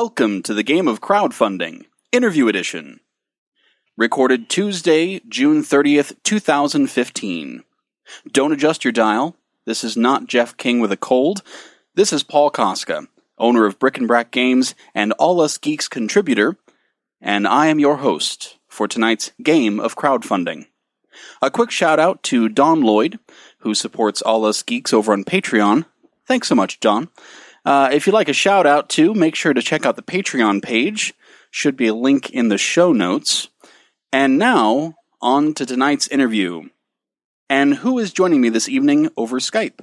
Welcome to the game of crowdfunding, interview edition. Recorded Tuesday, June 30th, 2015. Don't adjust your dial. This is not Jeff King with a cold. This is Paul Koska, owner of Brick and Brack Games and All Us Geeks contributor, and I am your host for tonight's game of crowdfunding. A quick shout out to Don Lloyd, who supports All Us Geeks over on Patreon. Thanks so much, Don. Uh, if you'd like a shout out too, make sure to check out the Patreon page. Should be a link in the show notes. And now, on to tonight's interview. And who is joining me this evening over Skype?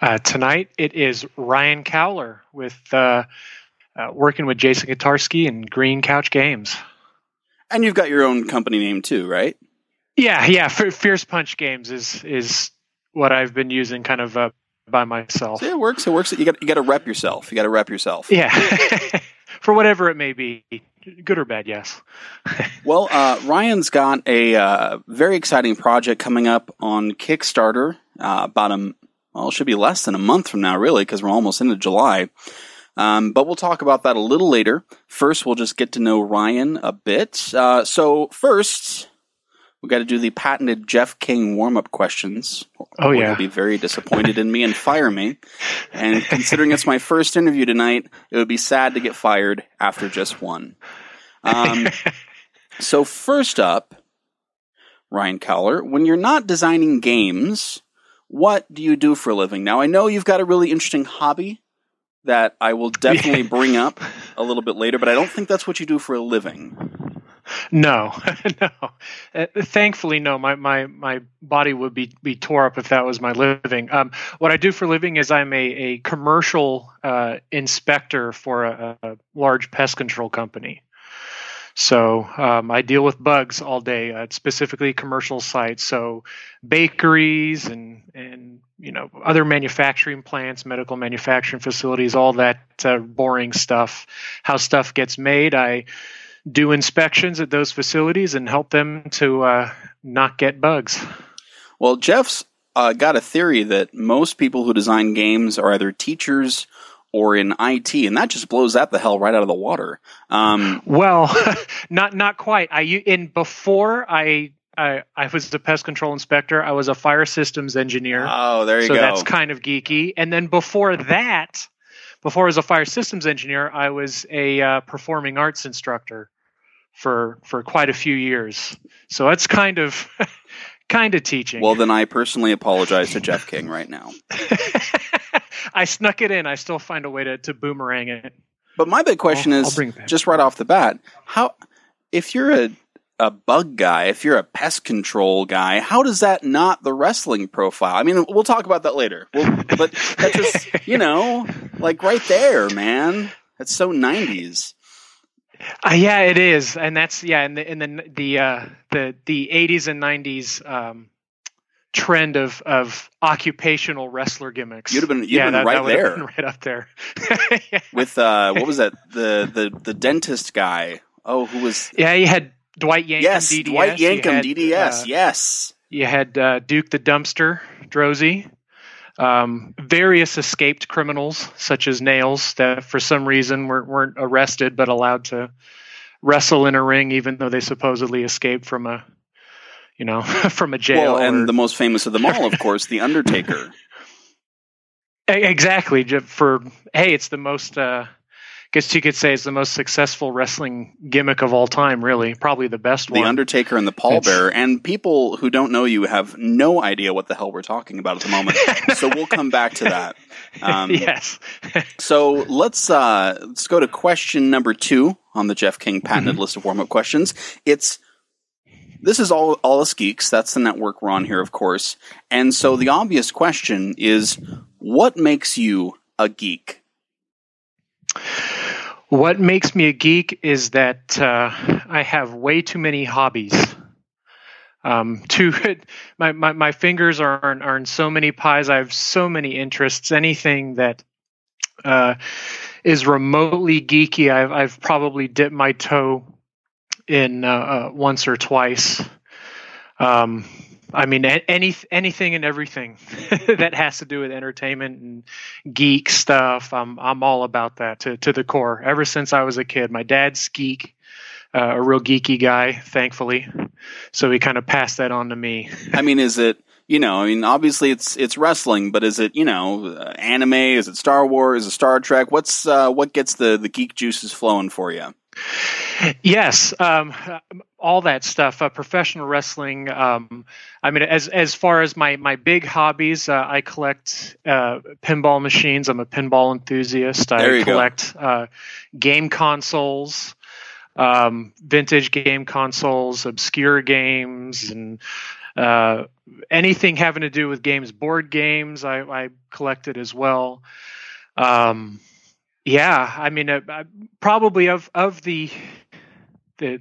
Uh, tonight it is Ryan Cowler with uh, uh, working with Jason Kotarski and Green Couch Games. And you've got your own company name too, right? Yeah, yeah. F- Fierce Punch Games is is what I've been using, kind of uh, by myself. So it works. It works. You got you got to rep yourself. You got to rep yourself. Yeah, for whatever it may be, good or bad. Yes. well, uh, Ryan's got a uh, very exciting project coming up on Kickstarter. Uh, about a well, it should be less than a month from now, really, because we're almost into July. Um, but we'll talk about that a little later. First, we'll just get to know Ryan a bit. Uh, so first, we got to do the patented Jeff King warm up questions. Oh yeah, he'll be very disappointed in me and fire me. And considering it's my first interview tonight, it would be sad to get fired after just one. Um, so first up, Ryan Cowler, when you're not designing games, what do you do for a living? Now I know you've got a really interesting hobby that I will definitely bring up a little bit later, but I don't think that's what you do for a living. No, no. Uh, thankfully, no. My, my my body would be be tore up if that was my living. Um, what I do for living is I'm a a commercial uh, inspector for a, a, large pest control company. So um, I deal with bugs all day, uh, specifically commercial sites. So bakeries and and you know other manufacturing plants, medical manufacturing facilities, all that uh, boring stuff. How stuff gets made. I do inspections at those facilities and help them to uh, not get bugs. Well, Jeff's uh, got a theory that most people who design games are either teachers or in IT, and that just blows that the hell right out of the water. Um, well, not not quite. I in before I, I I was the pest control inspector. I was a fire systems engineer. Oh, there you so go. So that's kind of geeky. And then before that, before I was a fire systems engineer, I was a uh, performing arts instructor for for quite a few years. So that's kind of kind of teaching. Well, then I personally apologize to Jeff King right now. I snuck it in. I still find a way to, to boomerang it. But my big question I'll, is, I'll just right off the bat, how if you're a a bug guy, if you're a pest control guy, how does that not the wrestling profile? I mean, we'll talk about that later. We'll, but that just, you know, like right there, man. That's so 90s. Uh, yeah, it is, and that's yeah, in the in the the uh, the the 80s and 90s um, trend of of occupational wrestler gimmicks. You'd have been, you'd yeah, been that, right that there, been right up there. yeah. With uh, what was that? The the the dentist guy. Oh, who was? Yeah, you had Dwight Yankem. Yes, DDS. Dwight Yankem. Had, DDS. Uh, yes. You had uh, Duke the Dumpster Droese. Um, various escaped criminals, such as Nails, that for some reason weren't, weren't arrested but allowed to wrestle in a ring, even though they supposedly escaped from a you know, from a jail. Well, and or... the most famous of them all, of course, the Undertaker. exactly. For hey, it's the most. Uh, guess you could say it's the most successful wrestling gimmick of all time. Really, probably the best the one. The Undertaker and the Pallbearer. And people who don't know you have no idea what the hell we're talking about at the moment. so we'll come back to that. Um, yes. so let's uh, let's go to question number two on the Jeff King patented mm-hmm. list of warm up questions. It's this is all all us geeks. That's the network we're on here, of course. And so the obvious question is, what makes you a geek? What makes me a geek is that uh, I have way too many hobbies. Um, too, my, my, my fingers are, are in so many pies. I have so many interests. Anything that uh, is remotely geeky, I've, I've probably dipped my toe in uh, uh, once or twice. Um, I mean, any anything and everything that has to do with entertainment and geek stuff. I'm I'm all about that to to the core. Ever since I was a kid, my dad's geek, uh, a real geeky guy, thankfully. So he kind of passed that on to me. I mean, is it you know? I mean, obviously it's it's wrestling, but is it you know anime? Is it Star Wars? Is it Star Trek? What's uh, what gets the the geek juices flowing for you? Yes, um, all that stuff. Uh, professional wrestling. Um, I mean, as as far as my my big hobbies, uh, I collect uh, pinball machines. I'm a pinball enthusiast. I collect uh, game consoles, um, vintage game consoles, obscure games, and uh, anything having to do with games, board games. I, I collected as well. Um, yeah, I mean, uh, probably of of the the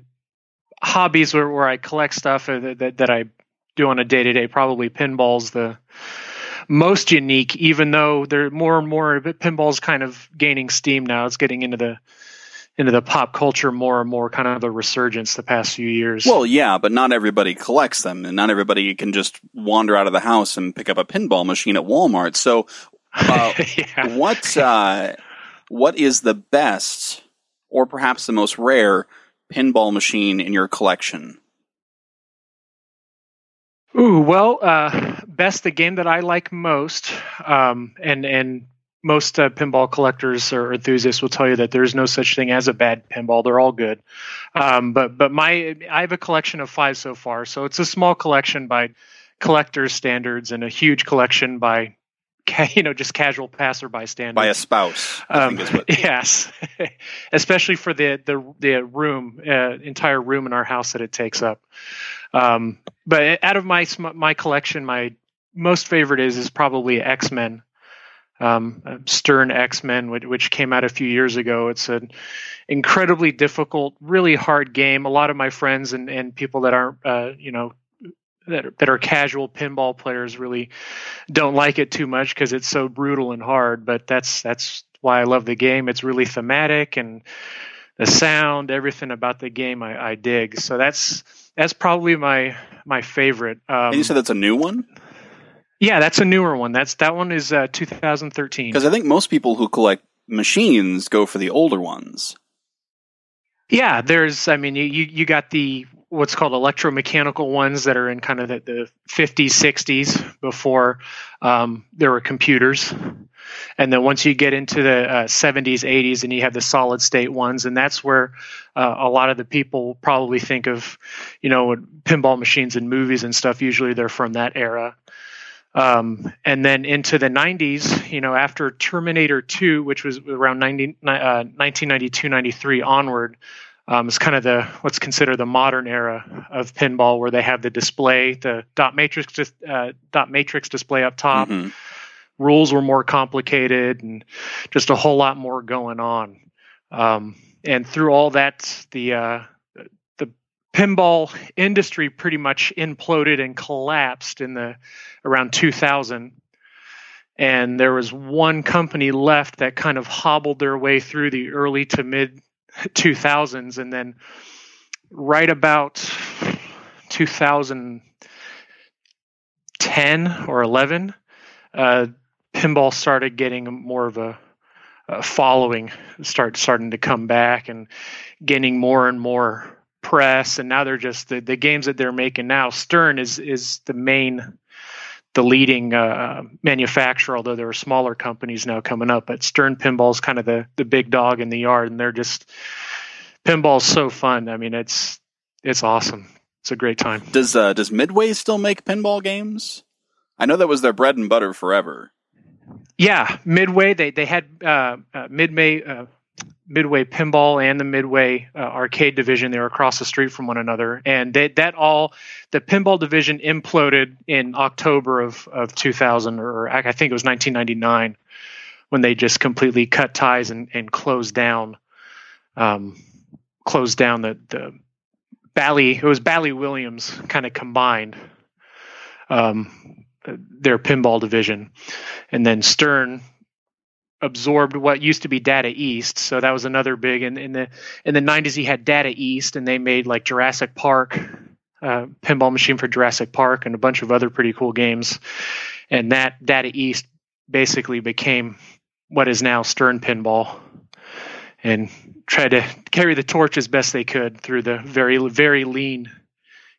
hobbies where, where I collect stuff uh, that, that, that I do on a day to day, probably pinball's the most unique. Even though there are more and more pinball's kind of gaining steam now, it's getting into the into the pop culture more and more, kind of a resurgence the past few years. Well, yeah, but not everybody collects them, and not everybody can just wander out of the house and pick up a pinball machine at Walmart. So, uh, yeah. what uh, what is the best, or perhaps the most rare, pinball machine in your collection? Ooh, well, uh, best the game that I like most, um, and and most uh, pinball collectors or enthusiasts will tell you that there's no such thing as a bad pinball. They're all good. Um, but but my I have a collection of five so far, so it's a small collection by collectors' standards and a huge collection by you know just casual passerby standards by a spouse. Um, yes, especially for the the the room, uh, entire room in our house that it takes up. Um, but out of my my collection, my most favorite is is probably X Men. Um, Stern X Men, which, which, came out a few years ago. It's an incredibly difficult, really hard game. A lot of my friends and, and people that aren't, uh, you know, that are, that are casual pinball players really don't like it too much because it's so brutal and hard. But that's that's why I love the game. It's really thematic and the sound, everything about the game I, I dig. So that's that's probably my my favorite. Um, and you said that's a new one. Yeah, that's a newer one. That's that one is uh, 2013. Because I think most people who collect machines go for the older ones. Yeah, there's. I mean, you you got the what's called electromechanical ones that are in kind of the, the 50s, 60s before um, there were computers. And then once you get into the uh, 70s, 80s, and you have the solid state ones, and that's where uh, a lot of the people probably think of, you know, pinball machines in movies and stuff. Usually they're from that era. Um, and then into the 90s, you know, after Terminator 2, which was around 90, uh, 1992, 93 onward, um, it's kind of the what's considered the modern era of pinball, where they have the display, the dot matrix, uh, dot matrix display up top. Mm-hmm. Rules were more complicated, and just a whole lot more going on. Um, and through all that, the uh, the pinball industry pretty much imploded and collapsed in the around 2000 and there was one company left that kind of hobbled their way through the early to mid 2000s and then right about 2010 or 11 uh, pinball started getting more of a, a, following start starting to come back and gaining more and more press and now they're just the, the games that they're making now stern is is the main the leading uh, manufacturer, although there are smaller companies now coming up. But Stern Pinball is kind of the the big dog in the yard, and they're just pinball's so fun. I mean, it's it's awesome. It's a great time. Does uh, does Midway still make pinball games? I know that was their bread and butter forever. Yeah, Midway. They they had uh, uh Midway uh, Midway Pinball and the Midway uh, Arcade division. They were across the street from one another, and they, that all the pinball division imploded in October of of 2000, or I think it was 1999, when they just completely cut ties and, and closed down, um, closed down the the Bally. It was Bally Williams kind of combined. Um, their pinball division, and then Stern absorbed what used to be Data East. So that was another big. And in the in the nineties, he had Data East, and they made like Jurassic Park uh, pinball machine for Jurassic Park and a bunch of other pretty cool games. And that Data East basically became what is now Stern Pinball, and tried to carry the torch as best they could through the very very lean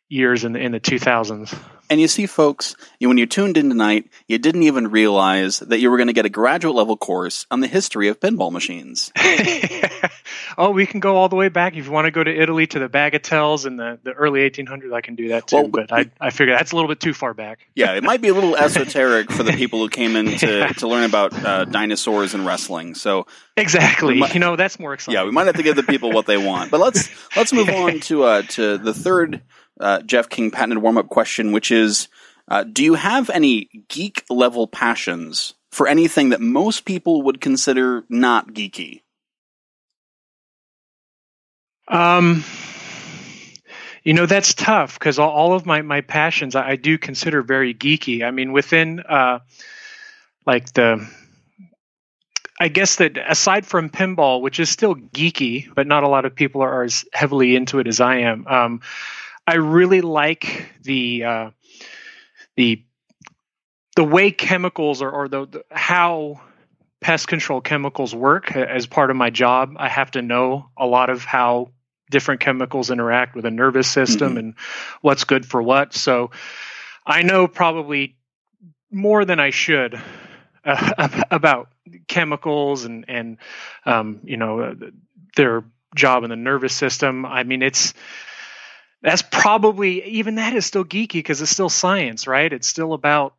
years in the in the 2000s. And you see, folks, you, when you tuned in tonight, you didn't even realize that you were going to get a graduate level course on the history of pinball machines. oh, we can go all the way back. If you want to go to Italy to the bagatelles in the, the early 1800s, I can do that too. Well, but I, I figure that's a little bit too far back. Yeah, it might be a little esoteric for the people who came in to, yeah. to learn about uh, dinosaurs and wrestling. So exactly, might, you know, that's more exciting. Yeah, we might have to give the people what they want. But let's let's move on to uh, to the third uh, Jeff King patented warm up question, which is uh, Do you have any geek level passions for anything that most people would consider not geeky? Um, you know, that's tough because all, of my, my passions I, I, do consider very geeky. I mean, within uh, like the I guess that aside from pinball, which is still geeky, but not a lot of people are, as heavily into it as I am. Um, I really like the uh, the the way chemicals or, or the, the, how pest control chemicals work as part of my job. I have to know a lot of how different chemicals interact with a nervous system mm-hmm. and what's good for what. So I know probably more than I should uh, about chemicals and and um, you know their job in the nervous system. I mean, it's that's probably even that is still geeky because it's still science, right? It's still about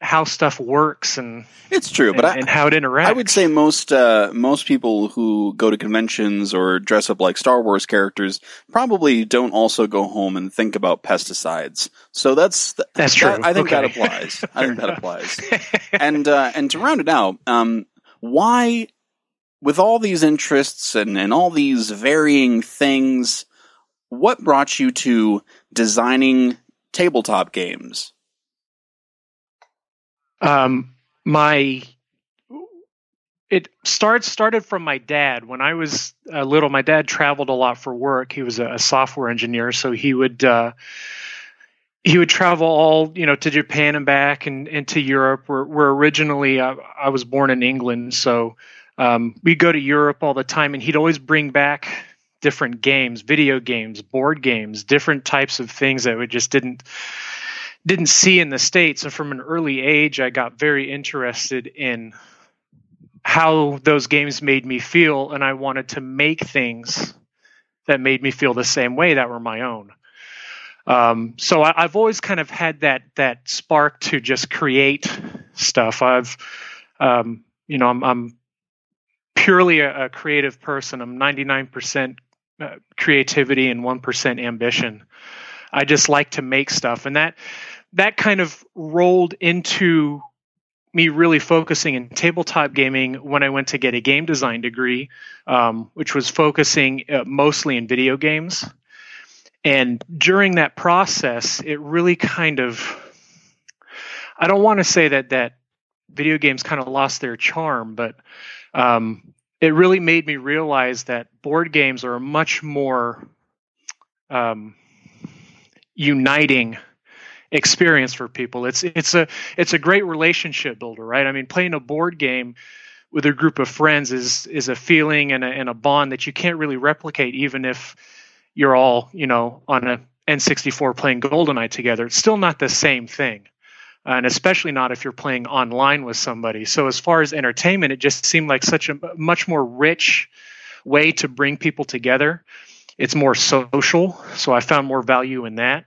how stuff works and it's true, but and, I, and how it interacts. I would say most uh, most people who go to conventions or dress up like Star Wars characters probably don't also go home and think about pesticides. So that's that's true. That, I think okay. that applies. I think that applies. and uh, and to round it out, um, why with all these interests and and all these varying things what brought you to designing tabletop games? Um, my it starts started from my dad when I was a little. My dad traveled a lot for work. He was a, a software engineer, so he would uh, he would travel all you know to Japan and back and, and to Europe. Where, where originally uh, I was born in England, so um, we'd go to Europe all the time, and he'd always bring back different games, video games, board games, different types of things that we just didn't didn't see in the states. And from an early age, I got very interested in how those games made me feel, and I wanted to make things that made me feel the same way that were my own. Um, so I, have always kind of had that that spark to just create stuff. I've, um, you know, I'm, I'm purely a, a, creative person. I'm 99% uh, creativity and 1% ambition. I just like to make stuff. And that that kind of rolled into me really focusing in tabletop gaming when I went to get a game design degree, um, which was focusing uh, mostly in video games. And during that process, it really kind of I don't want to say that that video games kind of lost their charm, but um, it really made me realize that board games are a much more um, uniting experience for people. It's it's a it's a great relationship builder, right? I mean, playing a board game with a group of friends is is a feeling and a, and a bond that you can't really replicate, even if you're all you know on a N64 playing GoldenEye together. It's still not the same thing and especially not if you're playing online with somebody. So as far as entertainment, it just seemed like such a much more rich way to bring people together. It's more social, so I found more value in that.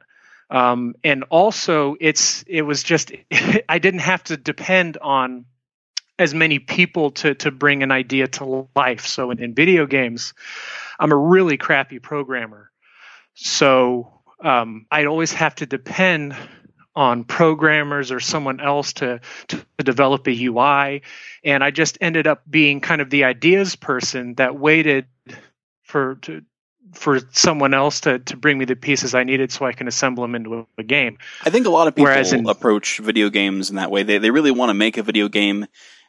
Um, and also, it's it was just I didn't have to depend on as many people to to bring an idea to life. So in, in video games, I'm a really crappy programmer, so um, I'd always have to depend on programmers or someone else to, to develop a UI. And I just ended up being kind of the ideas person that waited for to, for someone else to, to bring me the pieces I needed so I can assemble them into a, game. I think a lot of people in, approach video games in that way. They, they really want to make a video game,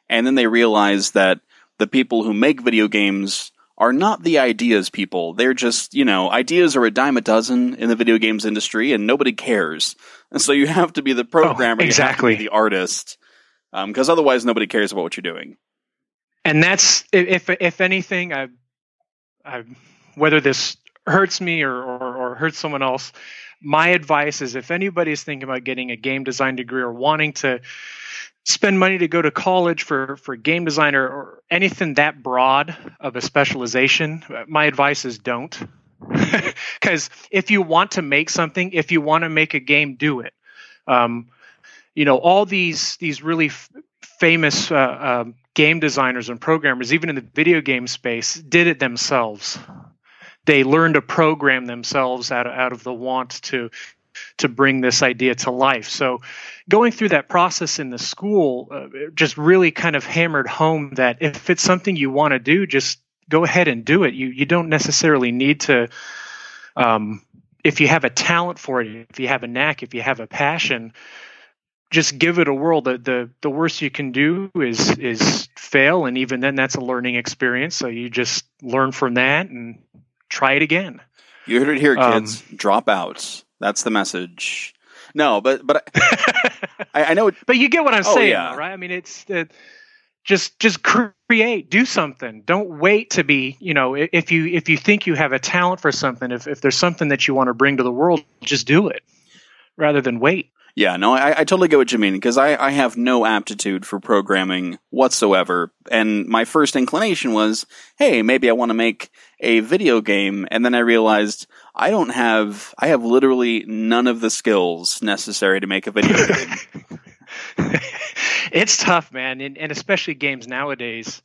and then they realize that the people who make video games are not the ideas people. They're just, you know, ideas are a dime a dozen in the video games industry and nobody cares. And so you have to be the programmer, oh, exactly. the artist, because um, otherwise nobody cares about what you're doing. And that's, if, if anything, I, I, whether this hurts me or, or, or hurts someone else, my advice is if anybody's thinking about getting a game design degree or wanting to spend money to go to college for for game designer or anything that broad of a specialization my advice is don't. Because if you want to make something if you want to make a game do it. Um, you know all these these really f- famous uh, uh, game designers and programmers even in the video game space did it themselves. They learned to program themselves out of, out of the want to to bring this idea to life. So, going through that process in the school uh, just really kind of hammered home that if it's something you want to do, just go ahead and do it. You you don't necessarily need to. Um, if you have a talent for it, if you have a knack, if you have a passion, just give it a whirl. The the the worst you can do is is fail, and even then, that's a learning experience. So you just learn from that and try it again. You heard it here, kids. Um, Dropouts. That's the message. No, but but I, I know. but you get what I'm oh, saying, yeah. right? I mean, it's uh, just just create, do something. Don't wait to be. You know, if you if you think you have a talent for something, if if there's something that you want to bring to the world, just do it rather than wait. Yeah, no, I, I totally get what you mean because I, I have no aptitude for programming whatsoever. And my first inclination was, hey, maybe I want to make a video game. And then I realized I don't have, I have literally none of the skills necessary to make a video game. it's tough, man. And, and especially games nowadays.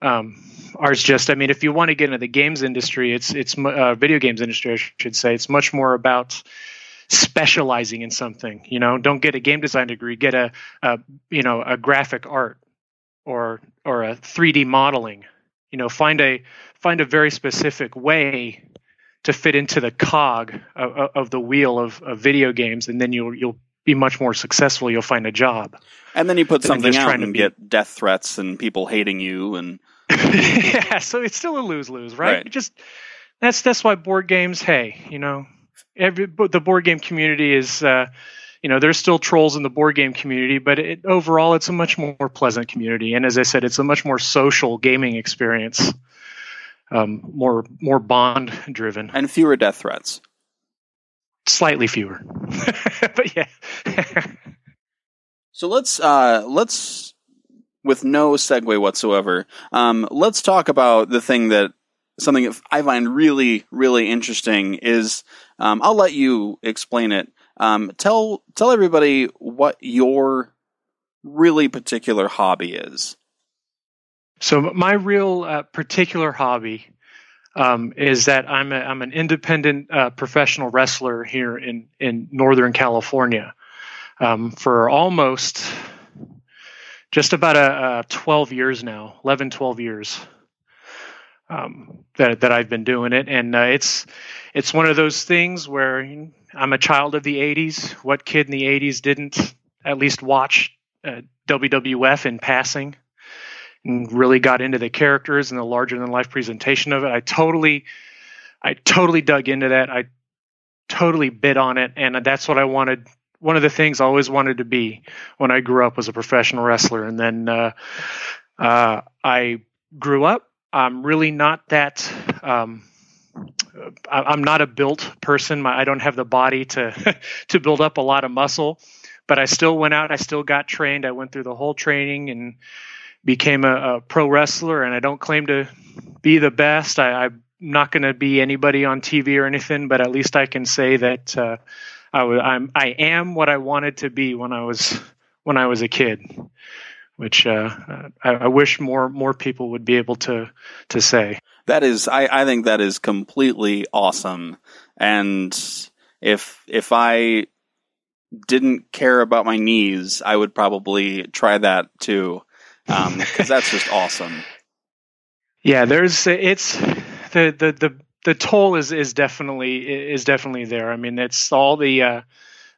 Um, ours just, I mean, if you want to get into the games industry, it's, it's, uh, video games industry, I should say, it's much more about, specializing in something. You know, don't get a game design degree, get a, a you know a graphic art or or a 3D modeling. You know, find a find a very specific way to fit into the cog of, of the wheel of, of, video games, and then you'll you'll be much more successful. You'll find a job. And then you put something out and be... get death threats and people hating you and yeah, so it's still a lose lose, right? right? Just that's that's why board games. Hey, you know, every the board game community is uh, you know there's still trolls in the board game community but it, overall it's a much more pleasant community. And as i said it's a much more social gaming experience um, more more bond driven. And fewer death threats. Slightly fewer. But yeah. So let's uh, let's with no segue whatsoever um, let's talk about the thing that something I find really, really interesting is um, I'll let you explain it. Um, tell tell everybody what your really particular hobby is. So my real uh, particular hobby um, is that I'm a, I'm an independent uh, professional wrestler here in in Northern California um, for almost just about a, a 12 years now 11 12 years um, that that I've been doing it, and uh, it's it's one of those things where I'm a child of the '80s. What kid in the '80s didn't at least watch uh, WWF in passing? And really got into the characters and the larger than life presentation of it. I totally, I totally dug into that. I totally bit on it, and that's what I wanted. One of the things I always wanted to be when I grew up was a professional wrestler, and then uh, uh, I grew up I'm really not that. Um, I'm not a built person. I don't have the body to to build up a lot of muscle, but I still went out. I still got trained. I went through the whole training and became a, a pro wrestler. And I don't claim to be the best. I, am not going to be anybody on TV or anything, but at least I can say that uh, I'm I am what I wanted to be when I was when I was a kid which uh, I, I, wish more more people would be able to to say. That is, I, I think that is completely awesome. And if if I didn't care about my knees, I would probably try that too, because um, that's just awesome. Yeah, there's it's the the the the toll is is definitely is definitely there. I mean, it's all the uh,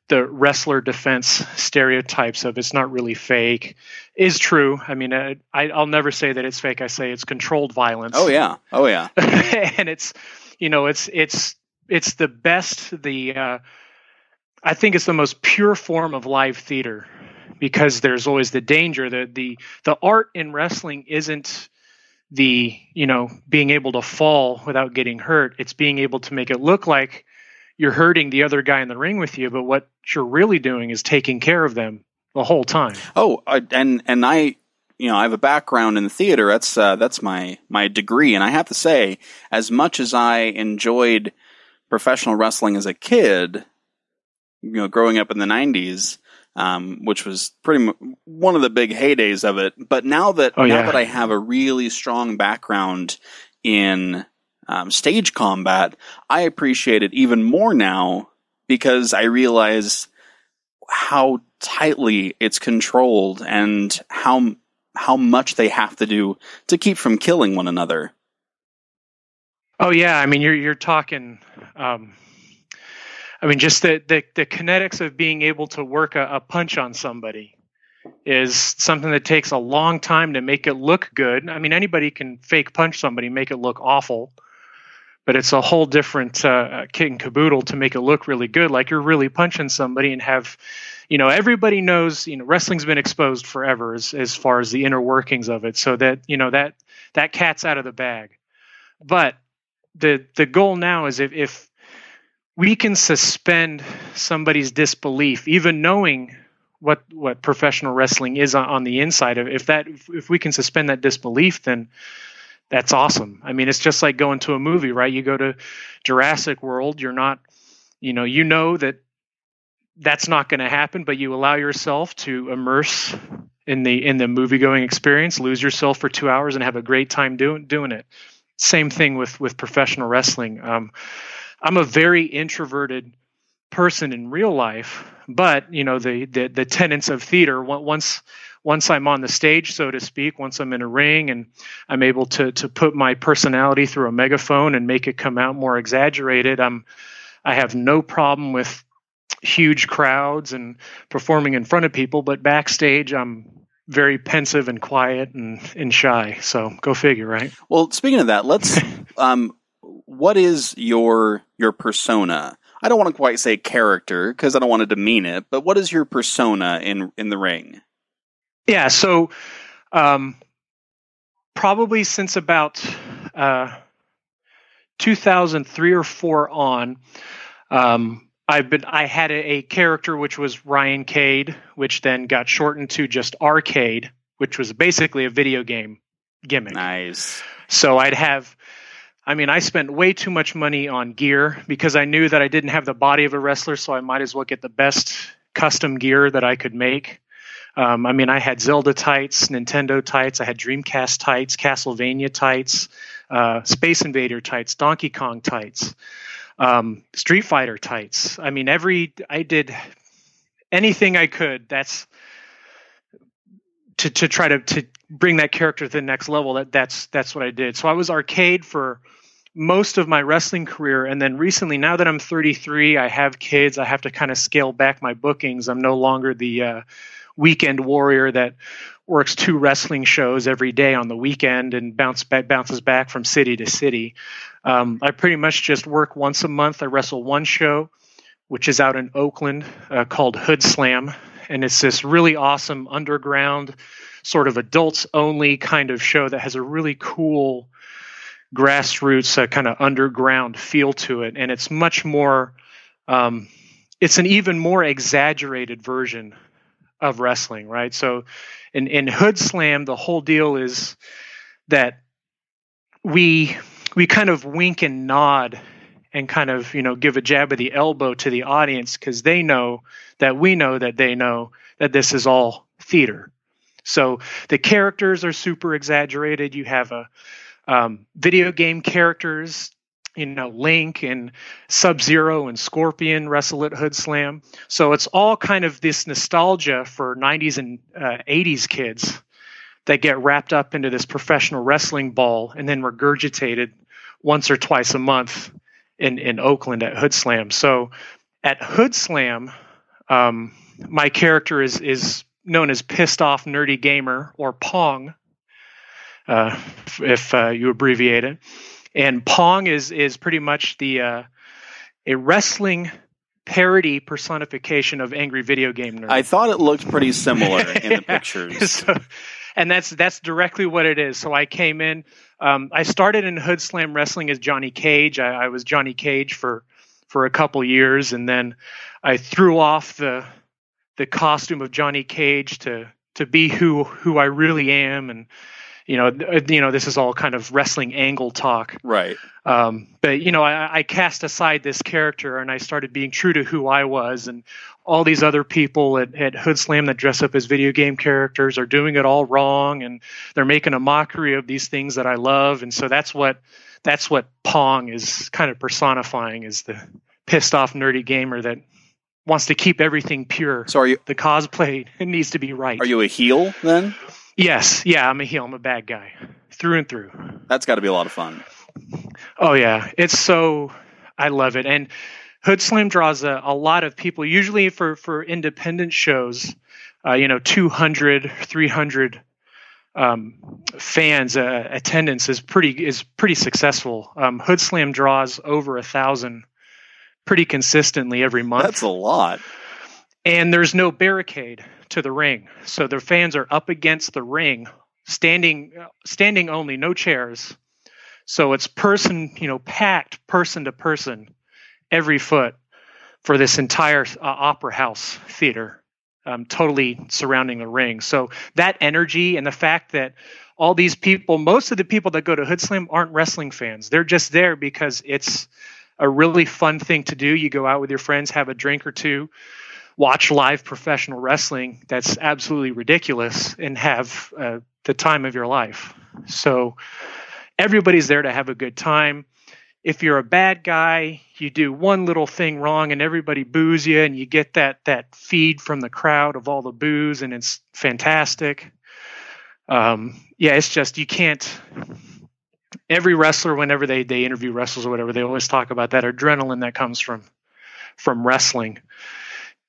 the wrestler defense stereotypes of it's not really fake is true. I mean, uh, I, I'll never say that it's fake. I say it's controlled violence. Oh yeah, oh yeah, and it's you know it's it's it's the best. The uh, I think it's the most pure form of live theater because there's always the danger that the the art in wrestling isn't the you know being able to fall without getting hurt. It's being able to make it look like you're hurting the other guy in the ring with you, but what you're really doing is taking care of them the whole time. Oh, uh, and and I, you know, I have a background in the theater. That's uh, that's my my degree, and I have to say, as much as I enjoyed professional wrestling as a kid, you know, growing up in the '90s. Um, which was pretty m- one of the big heydays of it. But now that Oh, now that I have a really strong background in um, stage combat, I appreciate it even more now because I realize how tightly it's controlled and how how much they have to do to keep from killing one another. Oh yeah, I mean you're you're talking. Um, I mean just the, the the kinetics of being able to work a, a punch on somebody is something that takes a long time to make it look good. I mean anybody can fake punch somebody, make it look awful, but it's a whole different uh, kit and caboodle to make it look really good, like you're really punching somebody and have. You know, everybody knows. You know, wrestling's been exposed forever as as far as the inner workings of it, so that you know that that cat's out of the bag. But the the goal now is if, if we can suspend somebody's disbelief, even knowing what what professional wrestling is on, on the inside of if that if, if we can suspend that disbelief, then that's awesome. I mean, it's just like going to a movie, right? You go to Jurassic World, you're not, you know, you know that that's not going to happen, but you allow yourself to immerse in the in the movie going experience, lose yourself for two hours, and have a great time doing doing it same thing with with professional wrestling. Um, I'm a very introverted person in real life, but you know the the, the tenets of theater. on- Once once I'm on the stage, so to speak, once I'm in a ring and I'm able to to put my personality through a megaphone and make it come out more exaggerated, I'm I have no problem with huge crowds and performing in front of people, but backstage I'm very pensive and quiet and, and shy. So go figure, right? Well, speaking of that, let's. um, what is your your persona? I don't want to quite say character because I don't want to demean it, but what is your persona in in the ring? Yeah, so um, probably since about uh, 2003 or four on, um, I've been I had a, a character which was Ryan Cade, which then got shortened to just Arcade, which was basically a video game gimmick. Nice. So I'd have, I mean, I spent way too much money on gear because I knew that I didn't have the body of a wrestler, so I might as well get the best custom gear that I could make. Um, I mean, I had Zelda tights, Nintendo tights, I had Dreamcast tights, Castlevania tights, uh, Space Invader tights, Donkey Kong tights, um, Street Fighter tights. I mean, every I did anything I could. That's to to try to to bring that character to the next level. That that's that's what I did. So I was arcade for most of my wrestling career, and then recently, now that I'm 33, I have kids. I have to kind of scale back my bookings. I'm no longer the uh, weekend warrior that works two wrestling shows every day on the weekend and bounce back, bounces back from city to city. Um, I pretty much just work once a month. I wrestle one show, which is out in Oakland uh, called Hood Slam, and it's this really awesome underground, sort of adults only kind of show that has a really cool grassroots uh, kind of underground feel to it, and it's much more. Um, it's an even more exaggerated version of wrestling, right? So, in in Hood Slam, the whole deal is that we we kind of wink and nod and kind of you know give a jab of the elbow to the audience because they know that we know that they know that this is all theater. So the characters are super exaggerated. You have a um, video game characters, you know, Link and Sub Zero and Scorpion wrestle at Hood Slam. So it's all kind of this nostalgia for 90s and uh, 80s kids that get wrapped up into this professional wrestling ball and then regurgitated once or twice a month in, in Oakland at Hood Slam. So at Hood Slam, Um, my character is is known as pissed off nerdy gamer or Pong, uh, if uh, you abbreviate it. And Pong is is pretty much the uh, a wrestling parody personification of angry video game nerd. I thought it looked pretty similar in the pictures. So, and that's that's directly what it is. So I came in. Um, I started in Hood Slam Wrestling as Johnny Cage. I, I was Johnny Cage for for a couple years, and then I threw off the the costume of Johnny Cage to to be who who I really am, and you know, you know, this is all kind of wrestling angle talk, right? Um, but you know, I, I cast aside this character and I started being true to who I was, and all these other people at, at Hood Slam that dress up as video game characters are doing it all wrong, and they're making a mockery of these things that I love, and so that's what that's what Pong is kind of personifying is the pissed off nerdy gamer that wants to keep everything pure. So are you the cosplay needs to be right. Are you a heel then? Yes, yeah, I'm a heel. I'm a bad guy through and through. That's got to be a lot of fun. Oh yeah, it's so I love it. And Hood Slam draws a, a lot of people. Usually for for independent shows, uh, you know, 200, 300 um, fans uh, attendance is pretty is pretty successful. Um, Hood Slam draws over a thousand pretty consistently every month. That's a lot. And there's no barricade to the ring. So the fans are up against the ring, standing standing only, no chairs. So it's person, you know, packed person to person every foot for this entire uh, opera house theater, um, totally surrounding the ring. So that energy and the fact that all these people, most of the people that go to Hood Slam aren't wrestling fans. They're just there because it's a really fun thing to do. You go out with your friends, have a drink or two, watch live professional wrestling that's absolutely ridiculous and have uh, the time of your life. So everybody's there to have a good time. If you're a bad guy, you do one little thing wrong and everybody boos you and you get that that feed from the crowd of all the boos and it's fantastic. Um, yeah, it's just you can't every wrestler whenever they they interview wrestlers or whatever, they always talk about that adrenaline that comes from from wrestling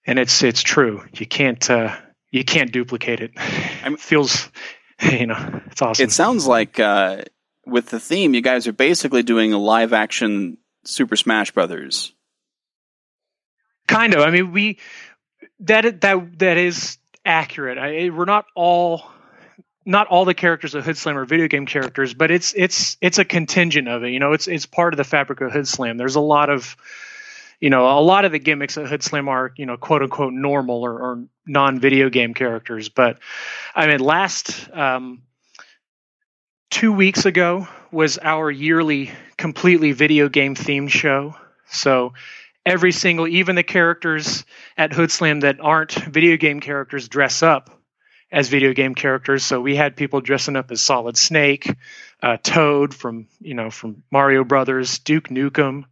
and it's it's true. You can't uh, you can't duplicate it. it feels you know it's awesome. It sounds like uh, with the theme, you guys are basically doing a live action Super Smash Brothers. Kind of. I mean, we that that that is accurate. I, we're not all not all the characters of Hood Slam are video game characters, but it's it's it's a contingent of it. You know, it's it's part of the fabric of Hood Slam. There's a lot of you know, a lot of the gimmicks at Hood Slam are, you know, quote unquote normal or, or non video game characters. But I mean, last um, two weeks ago was our yearly completely video game themed show. So every single, even the characters at Hood Slam that aren't video game characters dress up as video game characters. So we had people dressing up as Solid Snake, uh, Toad from you know from Mario Brothers, Duke Nukem,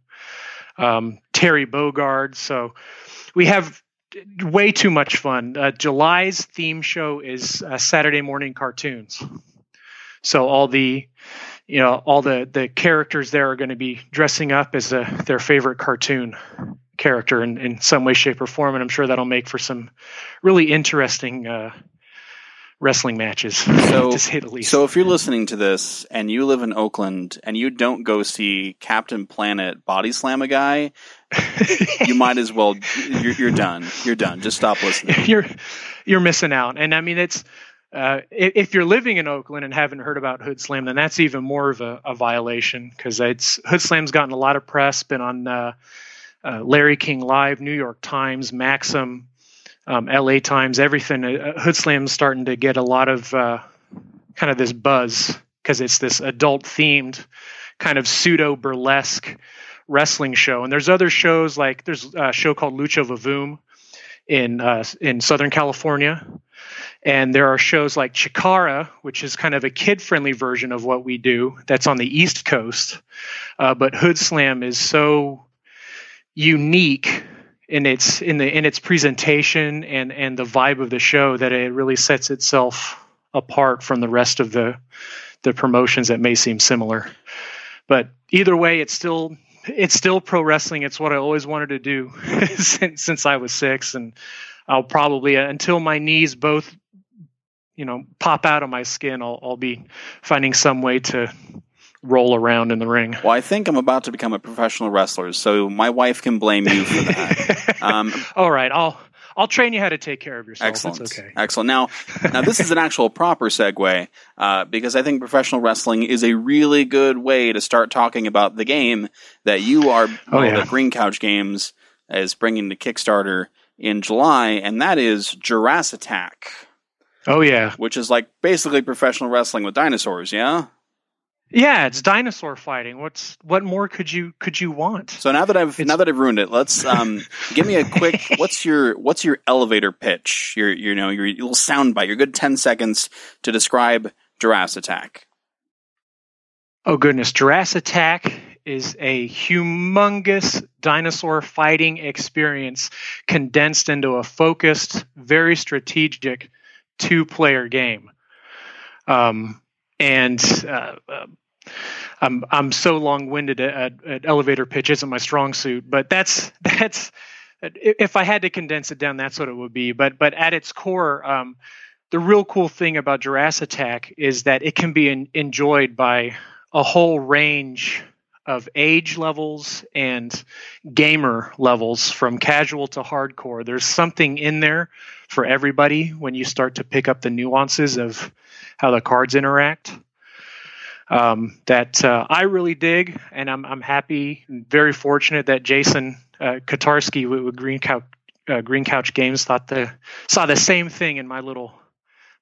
um, Terry Bogard. So we have way too much fun. Uh, July's theme show is uh, Saturday morning cartoons. So all the you know all the the characters there are going to be dressing up as a, their favorite cartoon character in, in some way shape or form and i'm sure that'll make for some really interesting uh, wrestling matches, so, to say the least. So if you're listening to this and you live in Oakland and you don't go see Captain Planet body slam a guy, you might as well. You're, you're, done. You're done. Just stop listening. You're you're missing out. And I mean, it's uh, if you're living in Oakland and haven't heard about Hood Slam, then that's even more of a, a violation because it's Hood Slam's gotten a lot of press, been on uh, uh, Larry King Live, New York Times, Maxim um, LA Times, everything. Uh, Hood Slam's starting to get a lot of uh, kind of this buzz because it's this adult themed kind of pseudo burlesque wrestling show. And there's other shows like there's a show called Lucha Vavoom in uh, in Southern California. And there are shows like Chikara, which is kind of a kid friendly version of what we do, that's on the East Coast. Uh, but Hood Slam is so unique in its in the in its presentation and and the vibe of the show that it really sets itself apart from the rest of the the promotions that may seem similar. But either way, it's still it's still pro wrestling. It's what I always wanted to do since since I was six, and I'll probably uh, until my knees both, you know, pop out of my skin. I'll, I'll be finding some way to roll around in the ring. Well, I think I'm about to become a professional wrestler, so my wife can blame you for that. um, All right, I'll I'll train you how to take care of yourself. Excellent. That's okay. Excellent. Now, now this is an actual proper segue uh, because I think professional wrestling is a really good way to start talking about the game that you are. Oh, yeah. The Green Couch Games is bringing to Kickstarter in July, and that is Jurassic Attack. Oh yeah, which is like basically professional wrestling with dinosaurs. Yeah. Yeah, it's dinosaur fighting. What's what more could you could you want? So now that I've it's, now that I've ruined it, let's um, give me a quick. what's your what's your elevator pitch? Your you know your little sound bite. Your good ten seconds to describe Jurassic Attack. Oh goodness, Jurassic Attack is a humongous dinosaur fighting experience condensed into a focused, very strategic two-player game. Um, and uh, uh, I'm I'm so long-winded at, at, elevator pitch isn't my strong suit, but that's that's if I had to condense it down, that's what it would be. But but at its core, um, the real cool thing about Jurassic Attack is that it can be in, enjoyed by a whole range of age levels and gamer levels from casual to hardcore. There's something in there for everybody when you start to pick up the nuances of how the cards interact. Um, that uh, I really dig, and I'm I'm happy, very fortunate that Jason uh, Kotarski with, with Green Couch uh, Green Couch Games thought the saw the same thing in my little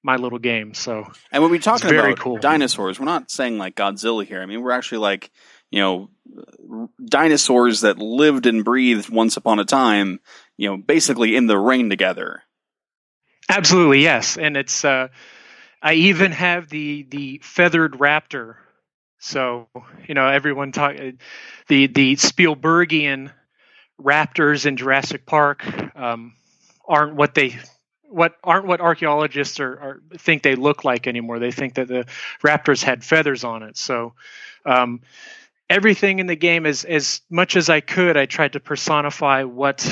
my little game. So and when we talking about cool. dinosaurs, we're not saying like Godzilla here. I mean, we're actually like you know dinosaurs that lived and breathed once upon a time. You know, basically in the rain together. Absolutely, yes, and it's. Uh, I even have the the feathered raptor. So you know, everyone talk the the Spielbergian raptors in Jurassic Park um, aren't what they what aren't what archaeologists are, are, think they look like anymore. They think that the raptors had feathers on it. So um, everything in the game is as much as I could. I tried to personify what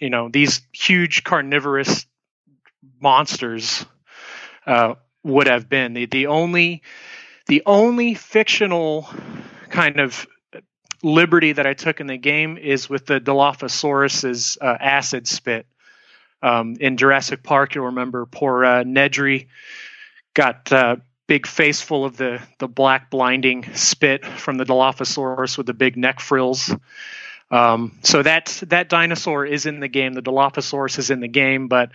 you know these huge carnivorous monsters uh, would have been. The the only the only fictional kind of liberty that I took in the game is with the Dilophosaurus's uh, acid spit. Um, in Jurassic Park, you'll remember poor uh, Nedry got uh, big face full of the the black blinding spit from the Dilophosaurus with the big neck frills. Um, so that that dinosaur is in the game. The Dilophosaurus is in the game, but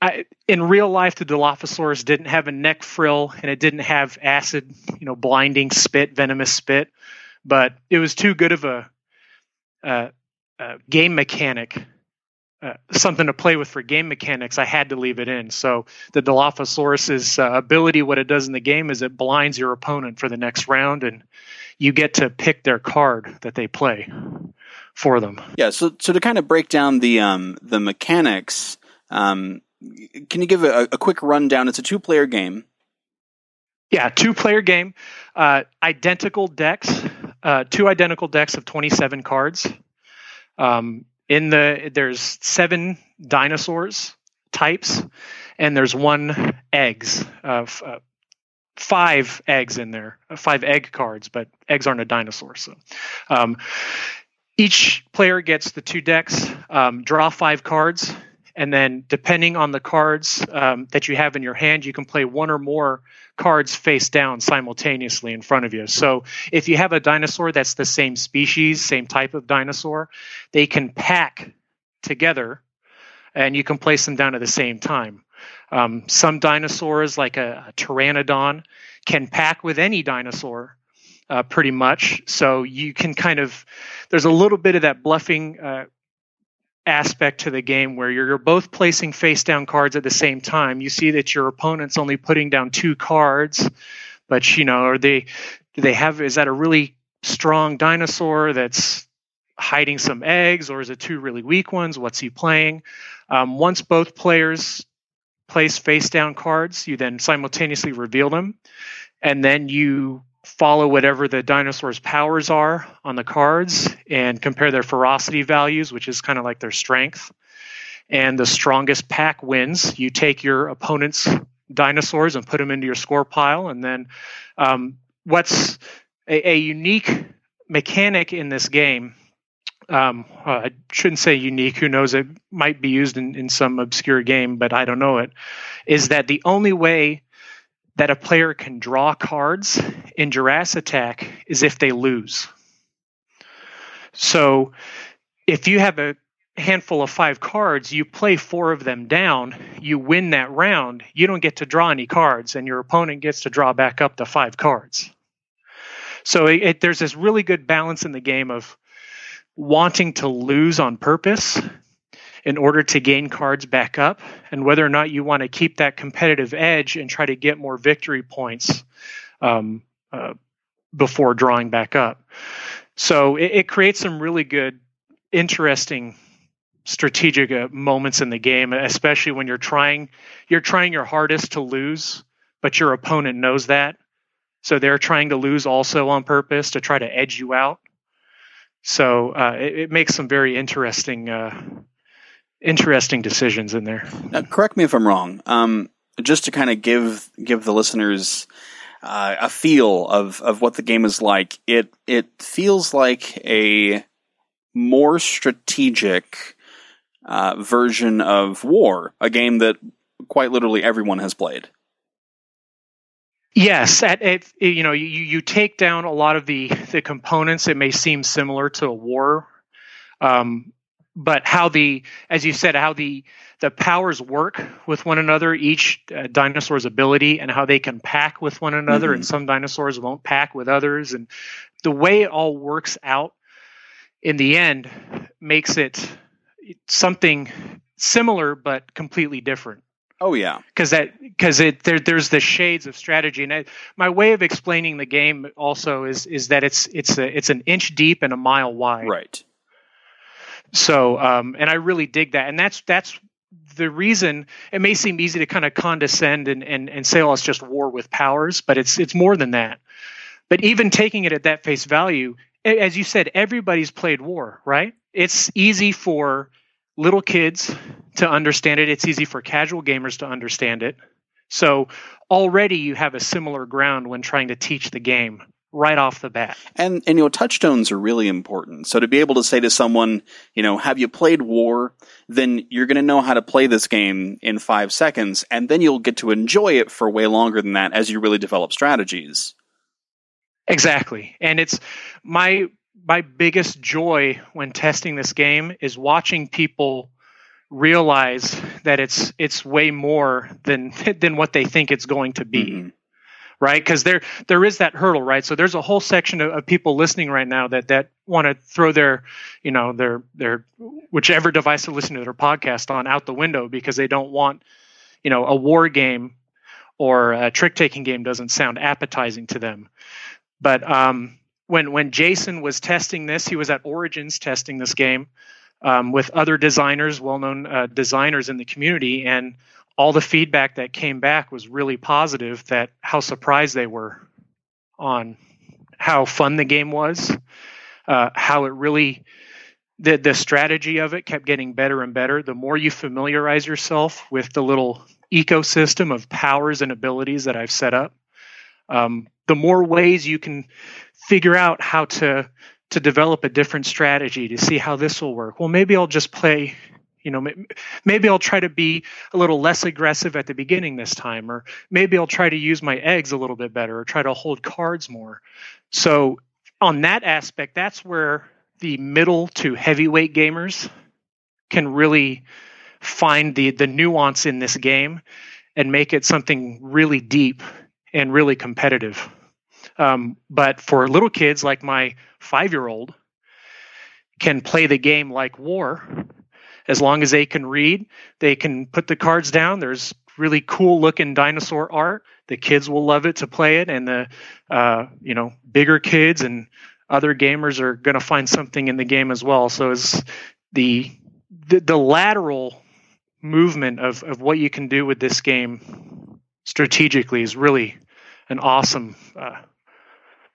I, in real life, the Dilophosaurus didn't have a neck frill and it didn't have acid, you know, blinding spit, venomous spit. But it was too good of a, a game mechanic, uh, something to play with for game mechanics. I had to leave it in. So the Dilophosaurus's uh, ability, what it does in the game, is it blinds your opponent for the next round, and you get to pick their card that they play for them. Yeah. So so to kind of break down the um, the mechanics. Um, can you give a, a quick rundown? It's a two player game. Yeah, two player game. Uh, identical decks, uh, two identical decks of 27 cards. Um, in the there's seven dinosaurs types, and there's one eggs. Uh, uh, five eggs in there, uh, five egg cards, but eggs aren't a dinosaur. So, um, each player gets the two decks, um, draw five cards, and then depending on the cards um, that you have in your hand you can play one or more cards face down simultaneously in front of you. So if you have a dinosaur that's the same species same type of dinosaur they can pack together and you can place them down at the same time. Um, some dinosaurs like a, a, pteranodon can pack with any dinosaur uh, pretty much. So you can kind of there's a little bit of that bluffing uh, aspect to the game where you're both placing face down cards at the same time. You see that your opponent's only putting down two cards, but you know, are they do they have is that a really strong dinosaur that's hiding some eggs, or is it two really weak ones? What's he playing? Um, once both players place face down cards, you then simultaneously reveal them, and then you follow whatever the dinosaur's powers are on the cards and compare their ferocity values, which is kind of like their strength. And the strongest pack wins. You take your opponent's dinosaurs and put them into your score pile. And then um, what's a, a, unique mechanic in this game um, uh, I shouldn't say unique. Who knows? It might be used in, in some obscure game, but I don't know it. Is that the only way that a player can draw cards in Jurassic Attack is if they lose. So if you have a handful of five cards, you play four of them down, you win that round, you don't get to draw any cards, and your opponent gets to draw back up the five cards. So it, it, there's this really good balance in the game of wanting to lose on purpose in order to gain cards back up, and whether or not you want to keep that competitive edge and try to get more victory points um, uh, before drawing back up. So it, it, creates some really good, interesting strategic uh, moments in the game, especially when you're trying you're trying your hardest to lose, but your opponent knows that. So they're trying to lose also on purpose to try to edge you out. So uh, it, it, makes some very interesting uh, interesting decisions in there. Now, correct me if I'm wrong. Um, just to kind of give give the listeners uh, a feel of of what the game is like, it it feels like a more strategic uh, version of War, a game that quite literally everyone has played. Yes, at, at, you know you, you take down a lot of the the components. It may seem similar to a war, um, but how the as you said how the the powers work with one another, each uh, dinosaur's ability, and how they can pack with one another, mm-hmm. and some dinosaurs won't pack with others, and the way it all works out in the end makes it something similar but completely different. Oh yeah, because that because it there there's the shades of strategy, and I, my way of explaining the game also is is that it's it's a, it's an inch deep and a mile wide. Right. So, um, and I really dig that, and that's that's the reason. It may seem easy to kind of condescend and and and say, "Oh, it's just war with powers," but it's it's more than that. But even taking it at that face value, as you said, everybody's played war, right? It's easy for little kids to understand it. It's easy for casual gamers to understand it. So already you have a similar ground when trying to teach the game right off the bat. And and you know touchstones are really important. So to be able to say to someone, you know, have you played War? Then you're going to know how to play this game in 5 seconds and then you'll get to enjoy it for way longer than that as you really develop strategies. Exactly. And it's my my biggest joy when testing this game is watching people realize that it's it's way more than than what they think it's going to be. Mm-hmm. Right, because there there is that hurdle, right? So there's a whole section of, of people listening right now that that want to throw their, you know, their their whichever device to listen to their podcast on out the window because they don't want, you know, a war game or a trick taking game doesn't sound appetizing to them. But um, when when Jason was testing this, he was at Origins testing this game um, with other designers, well-known uh, designers in the community, and all the feedback that came back was really positive. That how surprised they were on how fun the game was, uh, how it really the the strategy of it kept getting better and better. The more you familiarize yourself with the little ecosystem of powers and abilities that I've set up, um, the more ways you can figure out how to to develop a different strategy to see how this will work. Well, maybe I'll just play, you know, maybe I'll try to be a little less aggressive at the beginning this time, or maybe I'll try to use my eggs a little bit better, or try to hold cards more. So, on that aspect, that's where the middle to heavyweight gamers can really find the the nuance in this game and make it something really deep and really competitive. Um, but for little kids like my five year old, can play the game like war as long as they can read. They can put the cards down. There's really cool looking dinosaur art. The kids will love it to play it, and the uh, you know bigger kids and other gamers are going to find something in the game as well. So it's the the, the lateral movement of, of what you can do with this game strategically is really an awesome uh,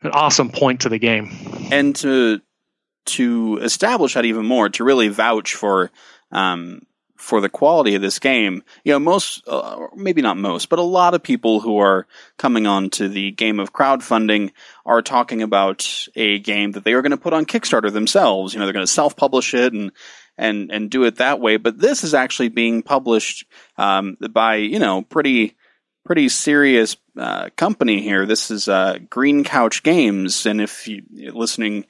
an awesome point to the game. And to to establish that even more, to really vouch for um, for the quality of this game, you know, most, uh, maybe not most, but a lot of people who are coming on to the game of crowdfunding are talking about a game that they are going to put on Kickstarter themselves. You know, they're going to self-publish it and, and, and do it that way. But this is actually being published, um, by, you know, pretty, pretty serious, uh, company here. This is, uh, Green Couch Games. And if you listening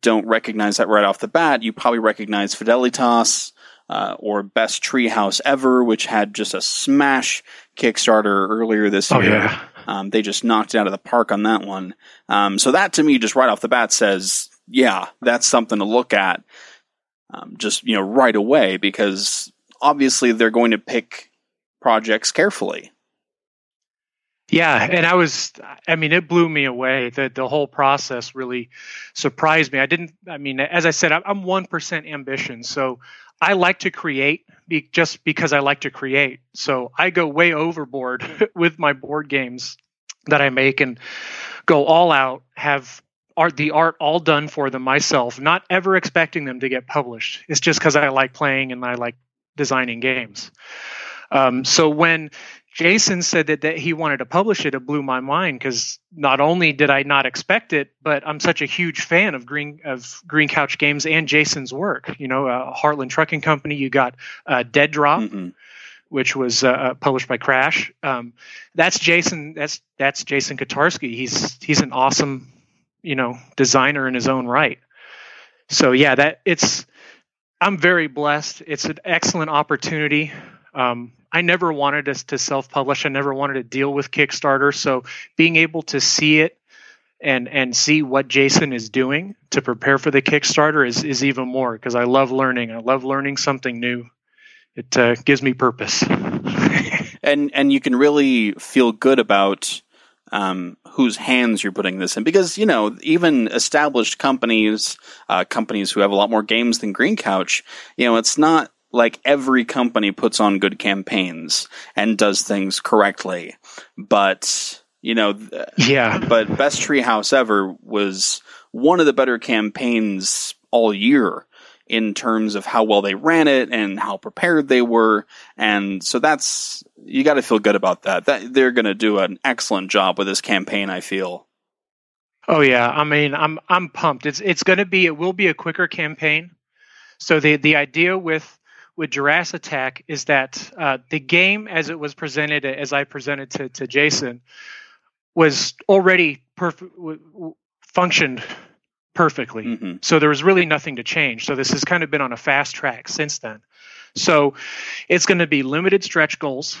don't recognize that right off the bat, you probably recognize Fidelitas, uh, or Best Treehouse Ever, which had just a smash Kickstarter earlier this oh, year. Yeah. Um, they just knocked it out of the park on that one. Um, so that to me, just right off the bat, says, yeah, that's something to look at. Um, just you know, right away, because obviously they're going to pick projects carefully. Yeah, and I was I mean it blew me away. The the whole process really surprised me. I didn't I mean as I said I'm 1% ambition. So I like to create be, just because I like to create. So I go way overboard with my board games that I make and go all out, have art the art all done for them myself, not ever expecting them to get published. It's just because I like playing and I like designing games. Um, so when Jason said that, that he wanted to publish it. It blew my mind because not only did I not expect it, but I'm such a huge fan of Green of Green Couch Games and Jason's work. You know, uh, Heartland Trucking Company. You got uh, Dead Drop, mm-hmm. which was uh, uh, published by Crash. Um, that's Jason. That's that's Jason Kotarski. He's he's an awesome, you know, designer in his own right. So yeah, that it's. I'm very blessed. It's an excellent opportunity. Um, I never wanted us to self-publish. I never wanted to deal with Kickstarter. So being able to see it and and see what Jason is doing to prepare for the Kickstarter is is even more because I love learning. I love learning something new. It uh, gives me purpose. and and you can really feel good about um, whose hands you're putting this in because you know even established companies, uh, companies who have a lot more games than Green Couch, you know it's not like every company puts on good campaigns and does things correctly. But, you know, yeah. But Best Treehouse Ever was one of the better campaigns all year in terms of how well they ran it and how prepared they were. And so that's, you got to feel good about that. That they're going to do an excellent job with this campaign, I feel. Oh yeah, I mean, I'm I'm pumped. It's it's going to be it will be a quicker campaign. So the the idea with with Jurassic Attack is that uh, the game, as it was presented, as I presented to, to Jason, was already perfect, w- functioned perfectly. Mm-hmm. So there was really nothing to change. So this has kind of been on a fast track since then. So it's going to be limited stretch goals.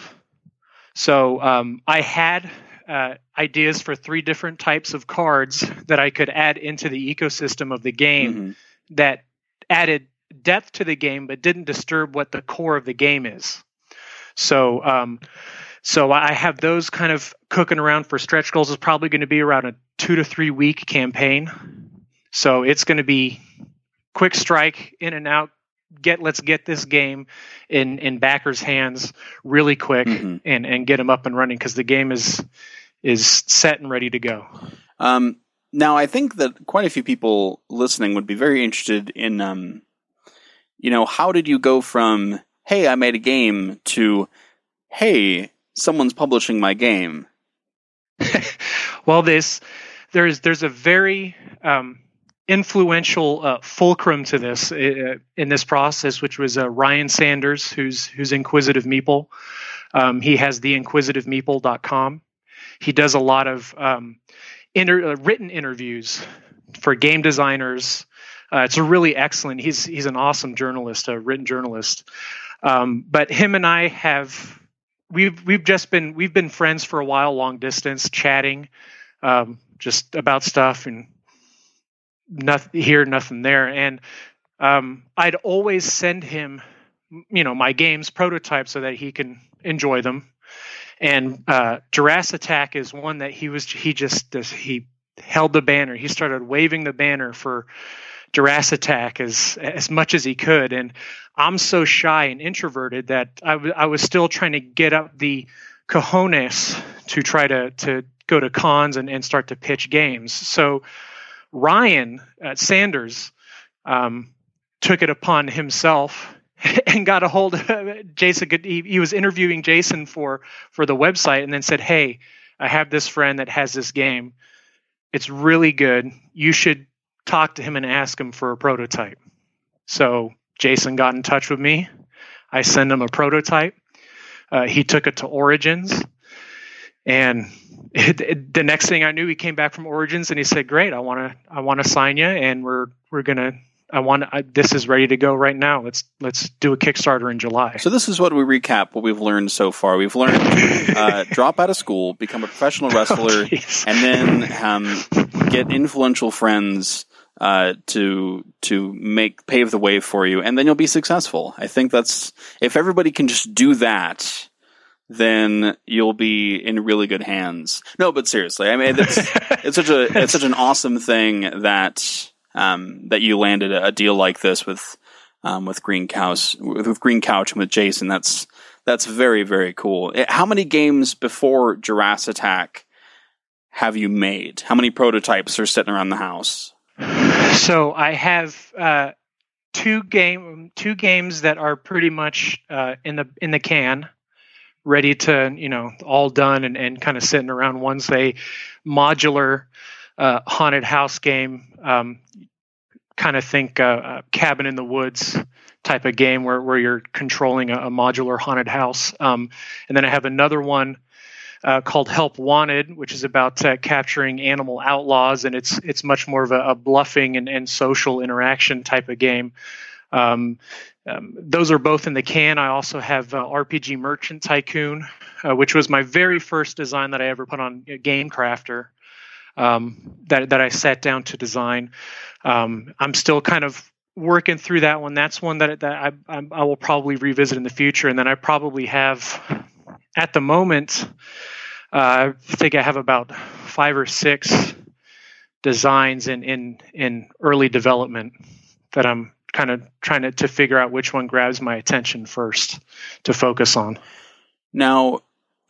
So um, I had uh, ideas for three different types of cards that I could add into the ecosystem of the game mm-hmm. that added depth to the game, but didn't disturb what the core of the game is. So, um, so I have those kind of cooking around for stretch goals. Is probably going to be around a two to three week campaign. So it's going to be quick strike in and out. Get let's get this game in in backers' hands really quick mm-hmm. and and get them up and running because the game is is set and ready to go. Um, now I think that quite a few people listening would be very interested in um, you know, how did you go from, hey, I made a game to, hey, someone's publishing my game? well, this, there's, there's a very, um, influential uh, fulcrum to this uh, in this process, which was uh, Ryan Sanders, who's who's Inquisitive Meeple. Um, he has the inquisitivemeeple.com. He does a lot of um, inter- uh, written interviews for game designers, uh, it's a really excellent. He's he's an awesome journalist, a written journalist. Um, but him and I have we've we've just been we've been friends for a while, long distance, chatting, um, just about stuff and nothing here, nothing there. And um, I'd always send him, you know, my games prototypes so that he can enjoy them. And uh, Jurassic Attack is one that he was he just he held the banner. He started waving the banner for Jurassic Attack as as much as he could, and I'm so shy and introverted that I, w- I was still trying to get up the cojones to try to to go to cons and, and start to pitch games. So Ryan uh, Sanders um, took it upon himself and got a hold of Jason. He, he was interviewing Jason for for the website, and then said, "Hey, I have this friend that has this game. It's really good. You should talk to him and ask him for a prototype." So Jason got in touch with me. I sent him a prototype. Uh, he took it to Origins, and it, it, the next thing I knew, he came back from Origins and he said, "Great, I want to, I want to sign you, and we're we're gonna I want I, this is ready to go right now. Let's let's do a Kickstarter in July. So this is what we recap what we've learned so far. We've learned uh, drop out of school, become a professional oh, wrestler, oh, and then um, get influential friends uh, to to make pave the way for you, and then you'll be successful. I think that's if everybody can just do that. Then you'll be in really good hands. No, but seriously, I mean, it's, it's such a it's such an awesome thing that um, that you landed a, deal like this with um, with Green Couch with Green Couch and with Jason. That's that's very very cool. Eh, how many games before Jurassic Attack have you made? How many prototypes are sitting around the house? So I have uh, two game two games that are pretty much uh, in the in the can, ready to you know all done and, and kind of sitting around. One's a modular uh, haunted house game. Um, kind of think uh, cabin in the woods type of game where, where you're controlling a, a modular haunted house. Um, and then I have another one uh, called Help Wanted, which is about uh, capturing animal outlaws, and it's it's much more of a, a bluffing and, and, social interaction type of game. Um, um, those are both in the can. I also have uh, RPG Merchant Tycoon, uh, which was my very first design that I ever put on Game Crafter um, that that I sat down to design. Um, I'm still kind of working through that one. That's one that that I, I, I will probably revisit in the future, and then I probably have at the moment. Uh, I think I have about five or six designs in in in early development that I'm kind of trying to, to figure out which one grabs my attention first to focus on. Now,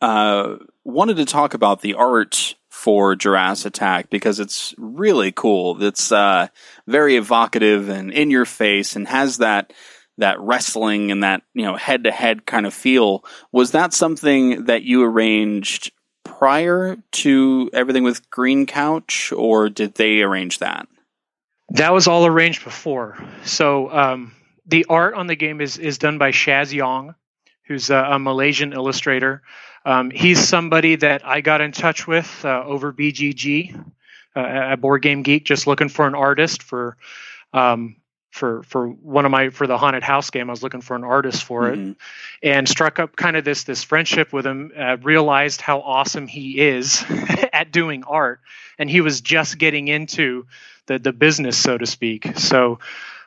uh, wanted to talk about the art for Jurassic Attack because it's really cool. It's uh, very evocative and in your face and has that that wrestling and that you know head to head kind of feel. Was that something that you arranged prior to everything with Green Couch, or did they arrange that? That was all arranged before. So um, the art on the game is is done by Shaz Yong, who's a, a Malaysian illustrator. Um, he's somebody that I got in touch with uh, over BGG uh, at Board Game Geek, just looking for an artist for um, for for one of my for the haunted house game. I was looking for an artist for mm-hmm. it, and struck up kind of this this friendship with him. Uh, realized how awesome he is at doing art, and he was just getting into the the business, so to speak. So.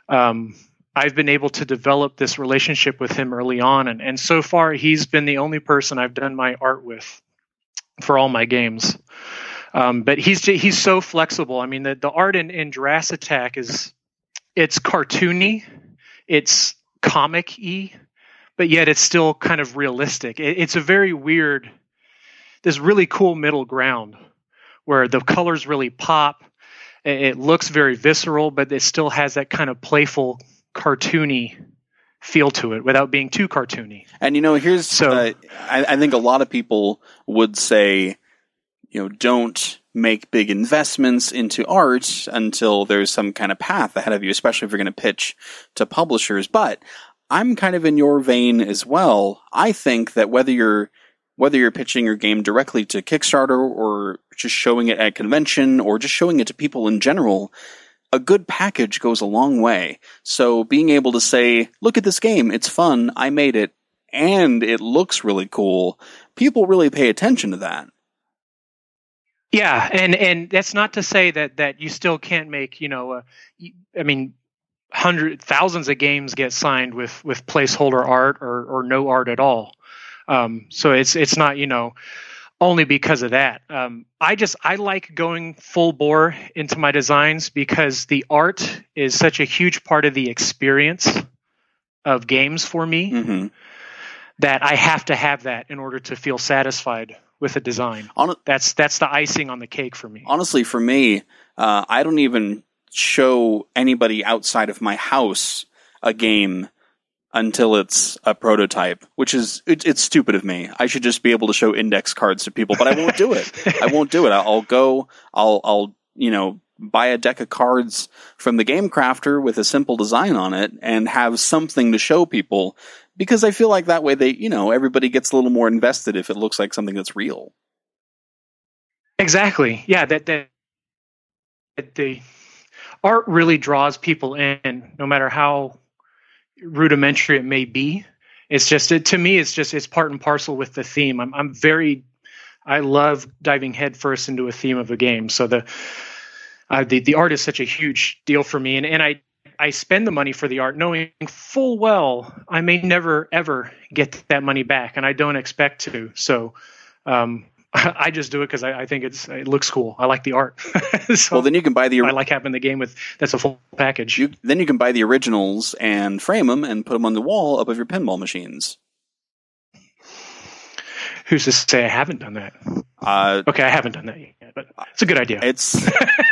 Um, I've been able to develop this relationship with him early on, and, and so far he's been the only person I've done my art with for all my games. Um, but he's he's so flexible. I mean, the, the art in, in Jurassic Attack is it's cartoony, it's comic y, but yet it's still kind of realistic. It, it's a very weird, this really cool middle ground where the colors really pop. It, it looks very visceral, but it still has that kind of playful cartoony feel to it without being too cartoony. And you know, here's so uh, I, I think a lot of people would say, you know, don't make big investments into art until there's some kind of path ahead of you, especially if you're going to pitch to publishers. But I'm kind of in your vein as well. I think that whether you're whether you're pitching your game directly to Kickstarter or just showing it at convention or just showing it to people in general, a good package goes a long way. So being able to say, look at this game, it's fun, I made it, and it looks really cool, people really pay attention to that. Yeah, and and that's not to say that that you still can't make, you know, uh, I mean, hundred thousands of games get signed with with placeholder art or or no art at all. Um, so it's it's not, you know, only because of that. Um, I just I like going full bore into my designs because the art is such a huge part of the experience of games for me mm-hmm. that I have to have that in order to feel satisfied with a design. Hon- That's that's the icing on the cake for me. honestly, for me, uh, I don't even show anybody outside of my house a game until it's a prototype, which is it, it's stupid of me. I should just be able to show index cards to people, but I won't do it. I won't do it. I'll go. I'll I'll you know buy a deck of cards from the game crafter with a simple design on it and have something to show people because I feel like that way they you know everybody gets a little more invested if it looks like something that's real. Exactly. Yeah. That that, that the art really draws people in, no matter how rudimentary it may be. It's just it, to me, it's just it's part and parcel with the theme. I'm I'm very I love diving headfirst into a theme of a game. So the uh, the the art is such a huge deal for me, and and I I spend the money for the art, knowing full well I may never ever get that money back, and I don't expect to. So. Um, I just do it because I, I, think it's it looks cool. I like the art. so well, then you can buy the. I like having the game with that's a full package. You, then you can buy the originals and frame them and put them on the wall above your pinball machines. Who's to say I haven't done that? Uh, okay, I haven't done that yet, but it's a good idea. It's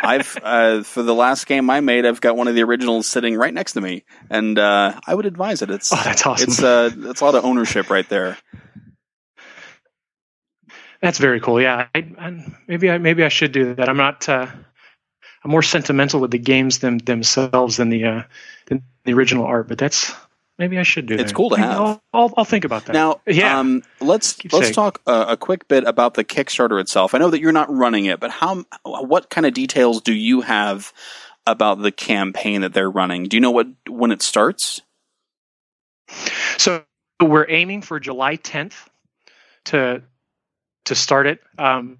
I've uh, for the last game I made, I've got one of the originals sitting right next to me, and uh, I would advise it. It's oh, that's awesome. It's uh, it's a lot of ownership right there. That's very cool. Yeah, I, I, maybe I maybe I should do that. I'm not. Uh, I'm more sentimental with the games them, themselves than the uh, than the original art, but that's maybe I should do. It's that. cool to have. I'll, I'll, I'll, think about that. Now, yeah. Um, let's Keep let's saying. talk uh, a quick bit about the Kickstarter itself. I know that you're not running it, but how what kind of details do you have about the campaign that they're running? Do you know what when it starts? So we're aiming for July 10th to to start it. Um,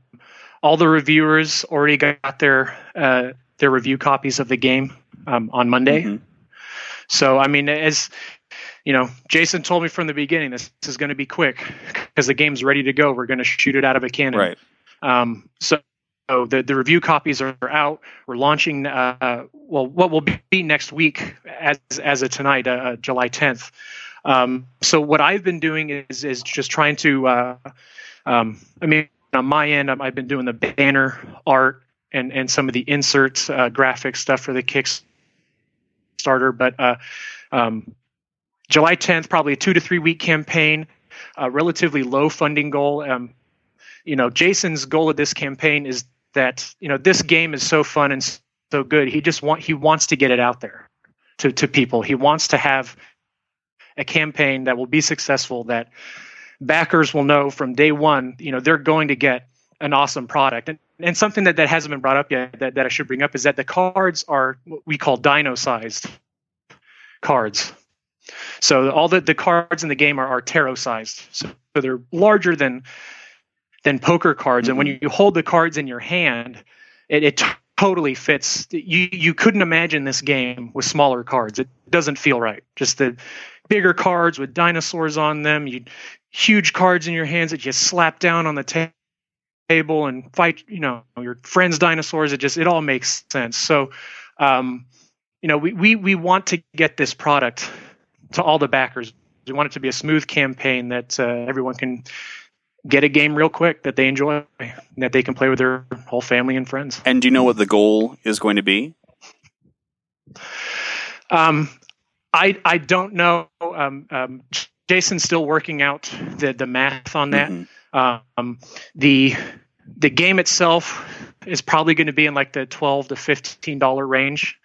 all the reviewers already got their uh, their review copies of the game um, on Monday. Mhm. So I mean, as you know, Jason told me from the beginning, this, this is going to be quick because the game's ready to go. We're going to shoot it out of a cannon. Right. Um, so, so the the review copies are out. We're launching. Uh, well, what will be next week as as of tonight, uh, July 10th. Um, so what I've been doing is is just trying to. Uh, um, I mean, on my end, I've I've been doing the banner art and and some of the inserts, uh, graphic stuff for the Kickstarter. But uh, um, July 10th, probably a two to three week campaign, a relatively low funding goal. Um, you know, Jason's goal of this campaign is that you know this game is so fun and so good. He just want he wants to get it out there to to people. He wants to have a campaign that will be successful that backers will know from day one. You know, they're going to get an awesome product. And and something that, that hasn't been brought up yet that, that I should bring up is that the cards are what we call dino sized cards. So all the, the cards in the game are, are tarot sized. So, so they're larger than than poker cards. And when you hold the cards in your hand, it, it totally fits. You you couldn't imagine this game with smaller cards. It doesn't feel right. Just the bigger cards with dinosaurs on them. You huge cards in your hands that you slap down on the ta- table and fight. You know your friends' dinosaurs. It just it all makes sense. So, um, you know, we we we want to get this product to all the backers. We want it to be a smooth campaign that uh, everyone can get a game real quick that they enjoy, that they can play with their whole family and friends. And do you know what the goal is going to be? Um, I I don't know. Um, um, Jason's still working out the the math on that. Mhm. Um, the the game itself is probably going to be in like the twelve to fifteen dollar range.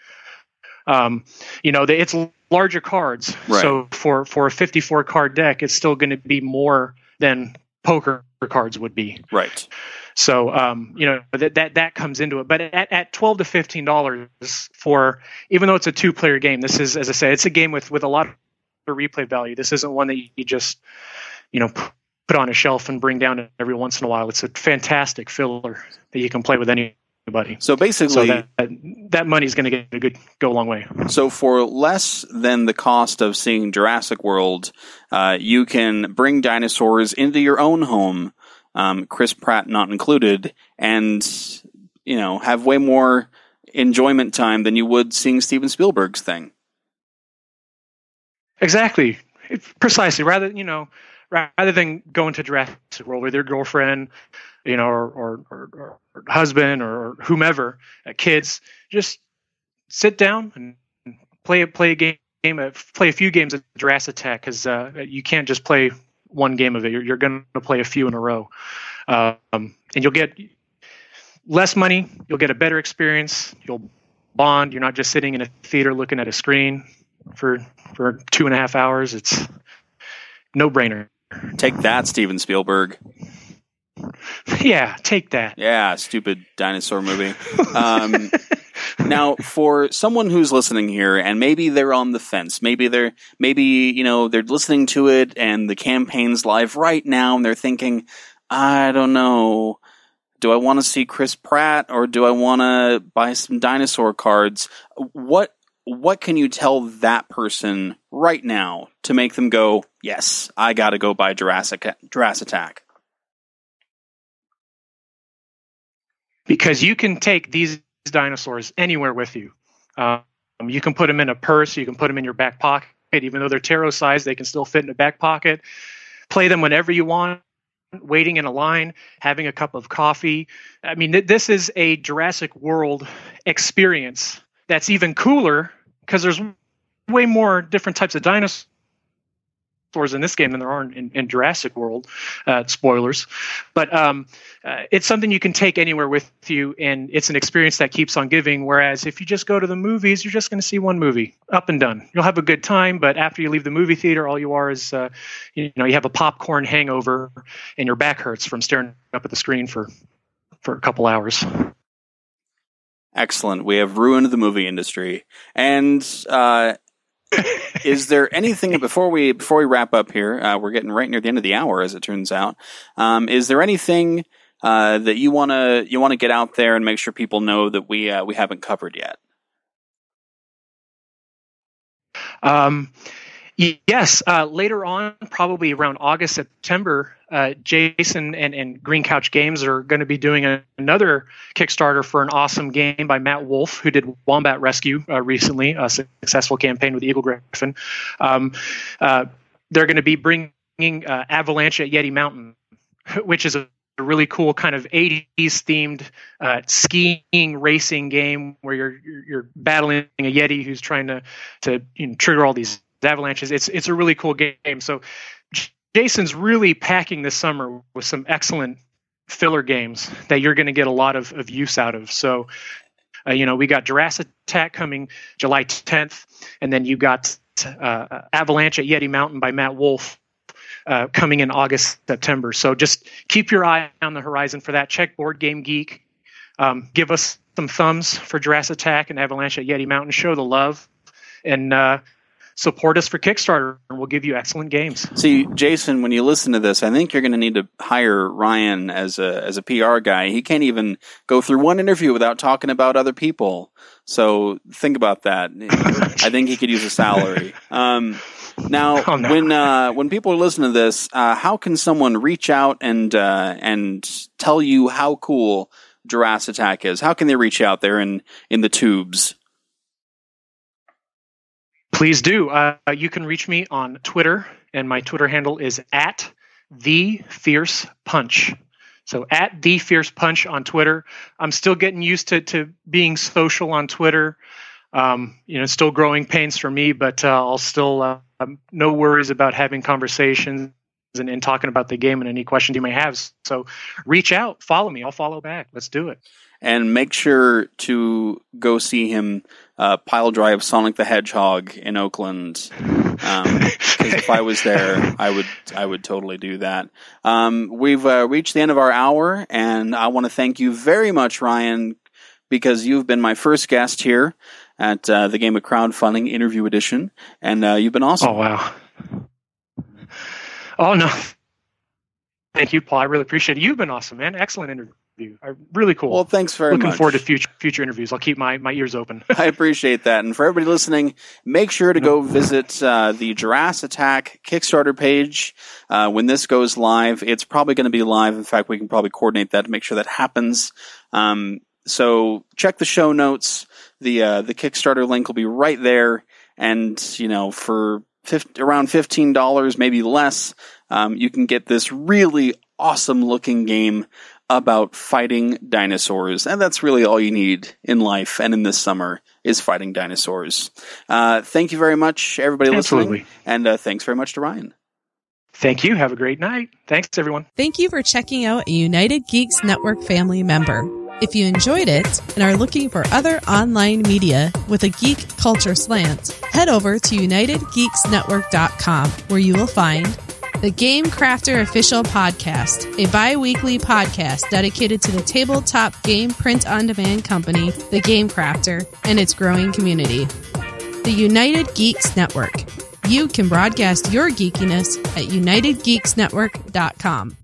Um, you know, the, it's larger cards, Right. so for for a fifty four card deck, it's still going to be more than poker cards would be. Right. So um, you know that that that comes into it. But at, at twelve to fifteen dollars for even though it's a two player game, this is as I say, it's a game with with a lot of replay value. This isn't one that you just you know put on a shelf and bring down every once in a while. It's a fantastic filler that you can play with anybody. So basically, So that that, that money is going to get a good go a long way. So for less than the cost of seeing Jurassic World, uh, you can bring dinosaurs into your own home, um, Chris Pratt not included, and you know have way more enjoyment time than you would seeing Steven Spielberg's thing. Exactly, It- precisely. Rather, you know, rather than going to Jurassic World with your girlfriend, you know, or or, or, or husband or whomever, uh, kids, just sit down and play play a game, uh, play a few games of Jurassic Attack because uh, you can't just play one game of it. You're, you're going to play a few in a row, um, and you'll get less money. You'll get a better experience. You'll bond. You're not just sitting in a theater looking at a screen for for two and a half hours. It's no brainer. Take that, Steven Spielberg. Yeah, take that. Yeah, stupid dinosaur movie. Um, now, for someone who's listening here, and maybe they're on the fence, maybe they're maybe you know they're listening to it, and the campaign's live right now, and they're thinking, I don't know. Do I want to see Chris Pratt or do I want to buy some dinosaur cards? What what can you tell that person right now to make them go, yes, I got to go buy Jurassic Jurassic Attack? Because you can take these dinosaurs anywhere with you. Um, you can put them in a purse, you can put them in your back pocket. Even though they're tarot sized, they can still fit in a back pocket. Play them whenever you want waiting in a line, having a cup of coffee. I mean, th- this is a Jurassic World experience that's even cooler because there's way more different types of dinosaurs in this game than there are in, in Jurassic World. Uh, spoilers, but um, uh, it's something you can take anywhere with you, and it's an experience that keeps on giving. Whereas if you just go to the movies, you're just going to see one movie, up and done. You'll have a good time, but after you leave the movie theater, all you are is, uh, you know, you have a popcorn hangover, and your back hurts from staring up at the screen for for a couple hours. Excellent. We have ruined the movie industry, and uh, is there anything before we before we wrap up here? Uh, we're getting right near the end of the hour, as it turns out. Um, is there anything uh, that you want to you want to get out there and make sure people know that we uh, we haven't covered yet? Um, yes, uh, later on, probably around August September, uh, Jason and, and Green Couch Games are going to be doing a, another Kickstarter for an awesome game by Matt Wolfe, who did Wombat Rescue uh, recently, a successful campaign with Eagle Gryphon. Um, uh, they're going to be bringing uh, Avalanche at Yeti Mountain, which is a really cool kind of 80s themed uh, skiing racing game where you're, you're, you're battling a yeti who's trying to to you know, trigger all these avalanches. It's it's a really cool game. So Jason's really packing this summer with some excellent filler games that you're going to get a lot of, of use out of. So, uh, you know, we got Jurassic Attack coming July 10th, and then you got uh, Avalanche at Yeti Mountain by Matt Wolfe uh, coming in August, September. So just keep your eye on the horizon for that. Check Board Game Geek. Um, give us some thumbs for Jurassic Attack and Avalanche at Yeti Mountain. Show the love. And uh, support us for Kickstarter, and we'll give you excellent games. See, Jason, when you listen to this, I think you're going to need to hire Ryan as a as a PR guy. He can't even go through one interview without talking about other people. So think about that. I think he could use a salary. Um, now, oh, no. when uh, when people are listening to this, uh, how can someone reach out and uh, and tell you how cool Jurassic Attack is? How can they reach out there in in the tubes? Please do. Uh, you can reach me on Twitter, and my Twitter handle is at the Fierce Punch. So at the Fierce Punch on Twitter. I'm still getting used to to being social on Twitter. Um, you know, still growing pains for me, but uh, I'll still uh, um, no worries about having conversations and, and talking about the game and any questions you may have. So reach out, follow me. I'll follow back. Let's do it and make sure to go see him uh, pile drive Sonic the Hedgehog in Oakland. Um, if I was there, I would I would totally do that. Um, we've uh, reached the end of our hour, and I want to thank you very much, Ryan, because you've been my first guest here at uh, the Game of Crowdfunding Interview Edition, and uh, you've been awesome. Oh wow! Oh no, thank you, Paul. I really appreciate it. You've been awesome, man. Excellent interview interview. Really cool. Well, thanks very Looking much. Looking forward to future future interviews. I'll keep my, my ears open. I appreciate that. And for everybody listening, make sure to go visit uh, the Jurassic Attack Kickstarter page uh, when this goes live. It's probably going to be live. In fact, we can probably coordinate that to make sure that happens. Um, so check the show notes. The uh, the Kickstarter link will be right there. And you know, for 50, around fifteen dollars, maybe less, um, you can get this really awesome looking game about fighting dinosaurs. And that's really all you need in life and in this summer is fighting dinosaurs. Uh, thank you very much, everybody Absolutely. listening. And uh, thanks very much to Ryan. Thank you. Have a great night. Thanks, everyone. Thank you for checking out a United Geeks Network family member. If you enjoyed it and are looking for other online media with a geek culture slant, head over to UnitedGeeksNetwork.com where you will find the Game Crafter Official Podcast, a bi weekly podcast dedicated to the tabletop game print on demand company, The Game Crafter, and its growing community. The United Geeks Network. You can broadcast your geekiness at UnitedGeeksNetwork.com.